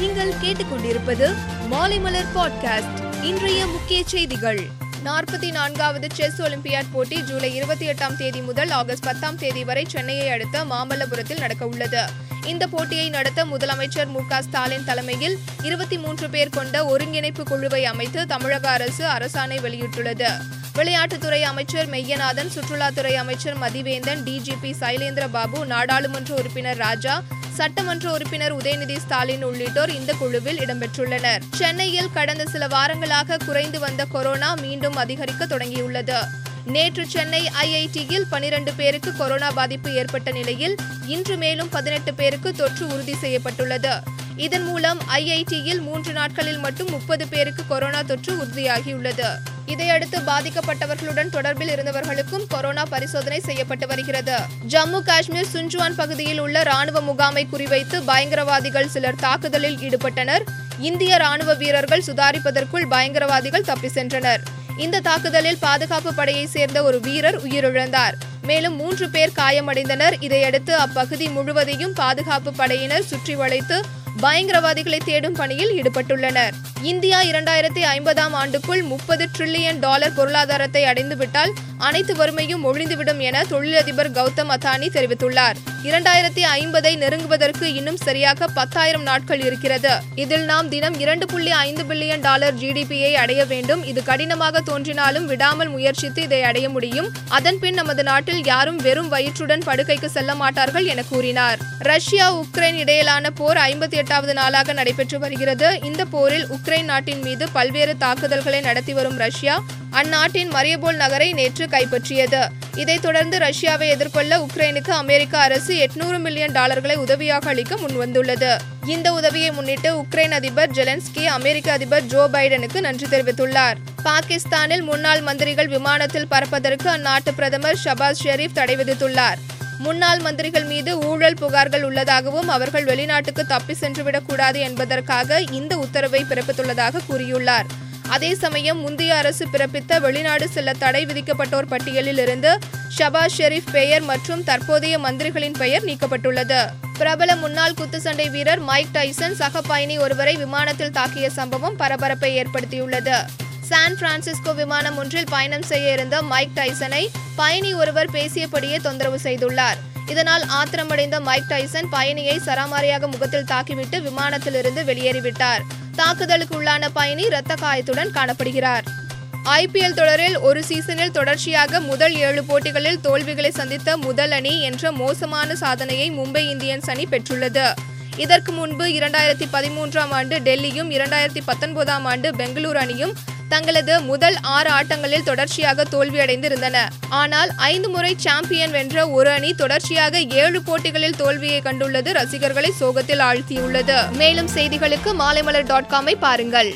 நீங்கள் கேட்டுக்கொண்டிருப்பது மாலைமலர் பாட்காஸ்ட் இன்றைய முக்கிய செய்திகள். நாற்பத்தி நான்காவது செஸ் ஒலிம்பியாட் போட்டி ஜூலை இருபத்தி எட்டாம் தேதி முதல் ஆகஸ்ட் பத்தாம் தேதி வரை சென்னையை அடுத்த மாமல்லபுரத்தில் நடக்க உள்ளது. இந்த போட்டியை நடத்த முதலமைச்சர் மு ஸ்டாலின் தலைமையில் இருபத்தி மூன்று பேர் கொண்ட ஒருங்கிணைப்பு குழுவை அமைத்து தமிழக அரசு அரசாணை வெளியிட்டுள்ளது. விளையாட்டுத்துறை அமைச்சர் மெய்யநாதன் சுற்றுலாத்துறை அமைச்சர் மதிவேந்தன் டிஜிபி சைலேந்திர பாபு நாடாளுமன்ற உறுப்பினர் ராஜா சட்டமன்ற உறுப்பினர் உதயநிதி ஸ்டாலின் உள்ளிட்டோர் இந்த குழுவில் இடம்பெற்றுள்ளனர். சென்னையில் கடந்த சில வாரங்களாக குறைந்து வந்த கொரோனா மீண்டும் அதிகரிக்க தொடங்கியுள்ளது. நேற்று சென்னை ஐஐடியில் பனிரண்டு பேருக்கு கொரோனா பாதிப்பு ஏற்பட்ட நிலையில் இன்று மேலும் பதினெட்டு பேருக்கு தொற்று உறுதி செய்யப்பட்டுள்ளது. இதன் மூலம் ஐஐடியில் மூன்று நாட்களில் மட்டும் முப்பது பேருக்கு கொரோனா தொற்று உறுதியாகியுள்ளது. இதையடுத்து பாதிக்கப்பட்டவர்களுடன் தொடர்பில் இருந்தவர்களுக்கும் கொரோனா பரிசோதனை செய்யப்பட்டு வருகிறது. ஜம்மு காஷ்மீர் சுஞ்சுவான் பகுதியில் உள்ள ராணுவ முகாமை குறிவைத்து பயங்கரவாதிகள் சிலர் தாக்குதலில் ஈடுபட்டனர். இந்திய ராணுவ வீரர்கள் சுதாரிப்பதற்குள் பயங்கரவாதிகள் தப்பி சென்றனர். இந்த தாக்குதலில் பாதுகாப்பு படையை சேர்ந்த ஒரு வீரர் உயிரிழந்தார். மேலும் மூன்று பேர் காயமடைந்தனர். இதையடுத்து அப்பகுதி முழுவதையும் பாதுகாப்பு படையினர் சுற்றி வளைத்து பயங்கரவாதிகளை தேடும் பணியில் ஈடுபட்டுள்ளனர். இந்தியா இரண்டாயிரத்தி ஐம்பதாம் ஆண்டுக்குள் முப்பது டிரில்லியன் டாலர் பொருளாதாரத்தை அடைந்துவிட்டால் அனைத்து வறுமையும் ஒழிந்துவிடும் என தொழிலதிபர் கௌதம் அத்தானி தெரிவித்துள்ளார். இரண்டாயிரத்தி ஐம்பதை நெருங்குவதற்கு இன்னும் சரியாக பத்தாயிரம் நாட்கள் இருக்கிறது. இதில் நாம் தினம் இரண்டு புள்ளி ஐந்து பில்லியன் டாலர் ஜிடிபியை அடைய வேண்டும். இது கடினமாக தோன்றினாலும் விடாமல் முயற்சித்து இதை அடைய முடியும். அதன் பின் நமது நாட்டில் யாரும் வெறும் வயிற்றுடன் படுக்கைக்கு செல்ல மாட்டார்கள் என கூறினார். ரஷ்யா உக்ரைன் இடையிலான போர் ஐம்பத்தி எட்டாவது நாளாக நடைபெற்று வருகிறது. இந்த போரில் உக்ரைன் நாட்டின் மீது பல்வேறு தாக்குதல்களை நடத்தி வரும் ரஷ்யா அந்நாட்டின் மரியபோல் நகரை நேற்று கைப்பற்றியது. இதைத் தொடர்ந்து ரஷ்யாவை எதிர்கொள்ள உக்ரைனுக்கு அமெரிக்க அரசு எட்நூறு மில்லியன் டாலர்களை உதவியாக அளிக்க முன்வந்துள்ளது. இந்த உதவியை முன்னிட்டு உக்ரைன் அதிபர் ஜெலன்ஸ்கி அமெரிக்க அதிபர் ஜோ பைடனுக்கு நன்றி தெரிவித்துள்ளார். பாகிஸ்தானில் முன்னாள் மந்திரிகள் விமானத்தில் பறப்பதற்கு அந்நாட்டு பிரதமர் ஷபாஸ் ஷெரீப் தடை விதித்துள்ளார். முன்னாள் மந்திரிகள் மீது ஊழல் புகார்கள் உள்ளதாகவும் அவர்கள் வெளிநாட்டுக்கு தப்பி சென்றுவிடக்கூடாது என்பதற்காக இந்த உத்தரவை பிறப்பித்துள்ளதாக கூறியுள்ளார். அதே சமயம் முந்தைய அரசு பிறப்பித்த வெளிநாடு செல்ல தடை விதிக்கப்பட்டோர் பட்டியலில் இருந்து ஷபாஸ் ஷெரீப் பெயர் மற்றும் தற்போதைய மந்திரிகளின் பெயர் நீக்கப்பட்டுள்ளது. பிரபல முன்னாள் குத்துச்சண்டை வீரர் மைக் டைசன் சக பயணி ஒருவரை விமானத்தில் தாக்கிய சம்பவம் பரபரப்பை ஏற்படுத்தியுள்ளது. சான் பிரான்சிஸ்கோ விமானம் ஒன்றில் பயணம் செய்ய இருந்த மைக் டைசனை பயணி ஒருவர் பேசியபடியே தொந்தரவு செய்துள்ளார். இதனால் ஆத்திரமடைந்த மைக் டைசன் பயணியை சராமாரியாக முகத்தில் தாக்கிவிட்டு விமானத்திலிருந்து வெளியேறிவிட்டார். தாக்குதலுக்கு உள்ளான பயணி இரத்த காயத்துடன் காணப்படுகிறார். ஐபிஎல் தொடரில் ஒரு சீசனில் தொடர்ச்சியாக முதல் ஏழு போட்டிகளில் தோல்விகளை சந்தித்த முதல் அணி என்ற மோசமான சாதனையை மும்பை இந்தியன்ஸ் அணி பெற்றுள்ளது. இதற்கு முன்பு இரண்டாயிரத்தி பதிமூன்றாம் ஆண்டு டெல்லியும் இரண்டாயிரத்தி பத்தொன்பதாம் ஆண்டு பெங்களூரு அணியும் தங்களது முதல் ஆறு ஆட்டங்களில் தொடர்ச்சியாக தோல்வியடைந்திருந்தன. ஆனால் ஐந்து முறை சாம்பியன் வென்ற ஒரு அணி தொடர்ச்சியாக ஏழு போட்டிகளில் தோல்வியை கண்டுள்ளது ரசிகர்களை சோகத்தில் ஆழ்த்தியுள்ளது. மேலும் செய்திகளுக்கு மாலைமலர் டாட் காமை பாருங்கள்.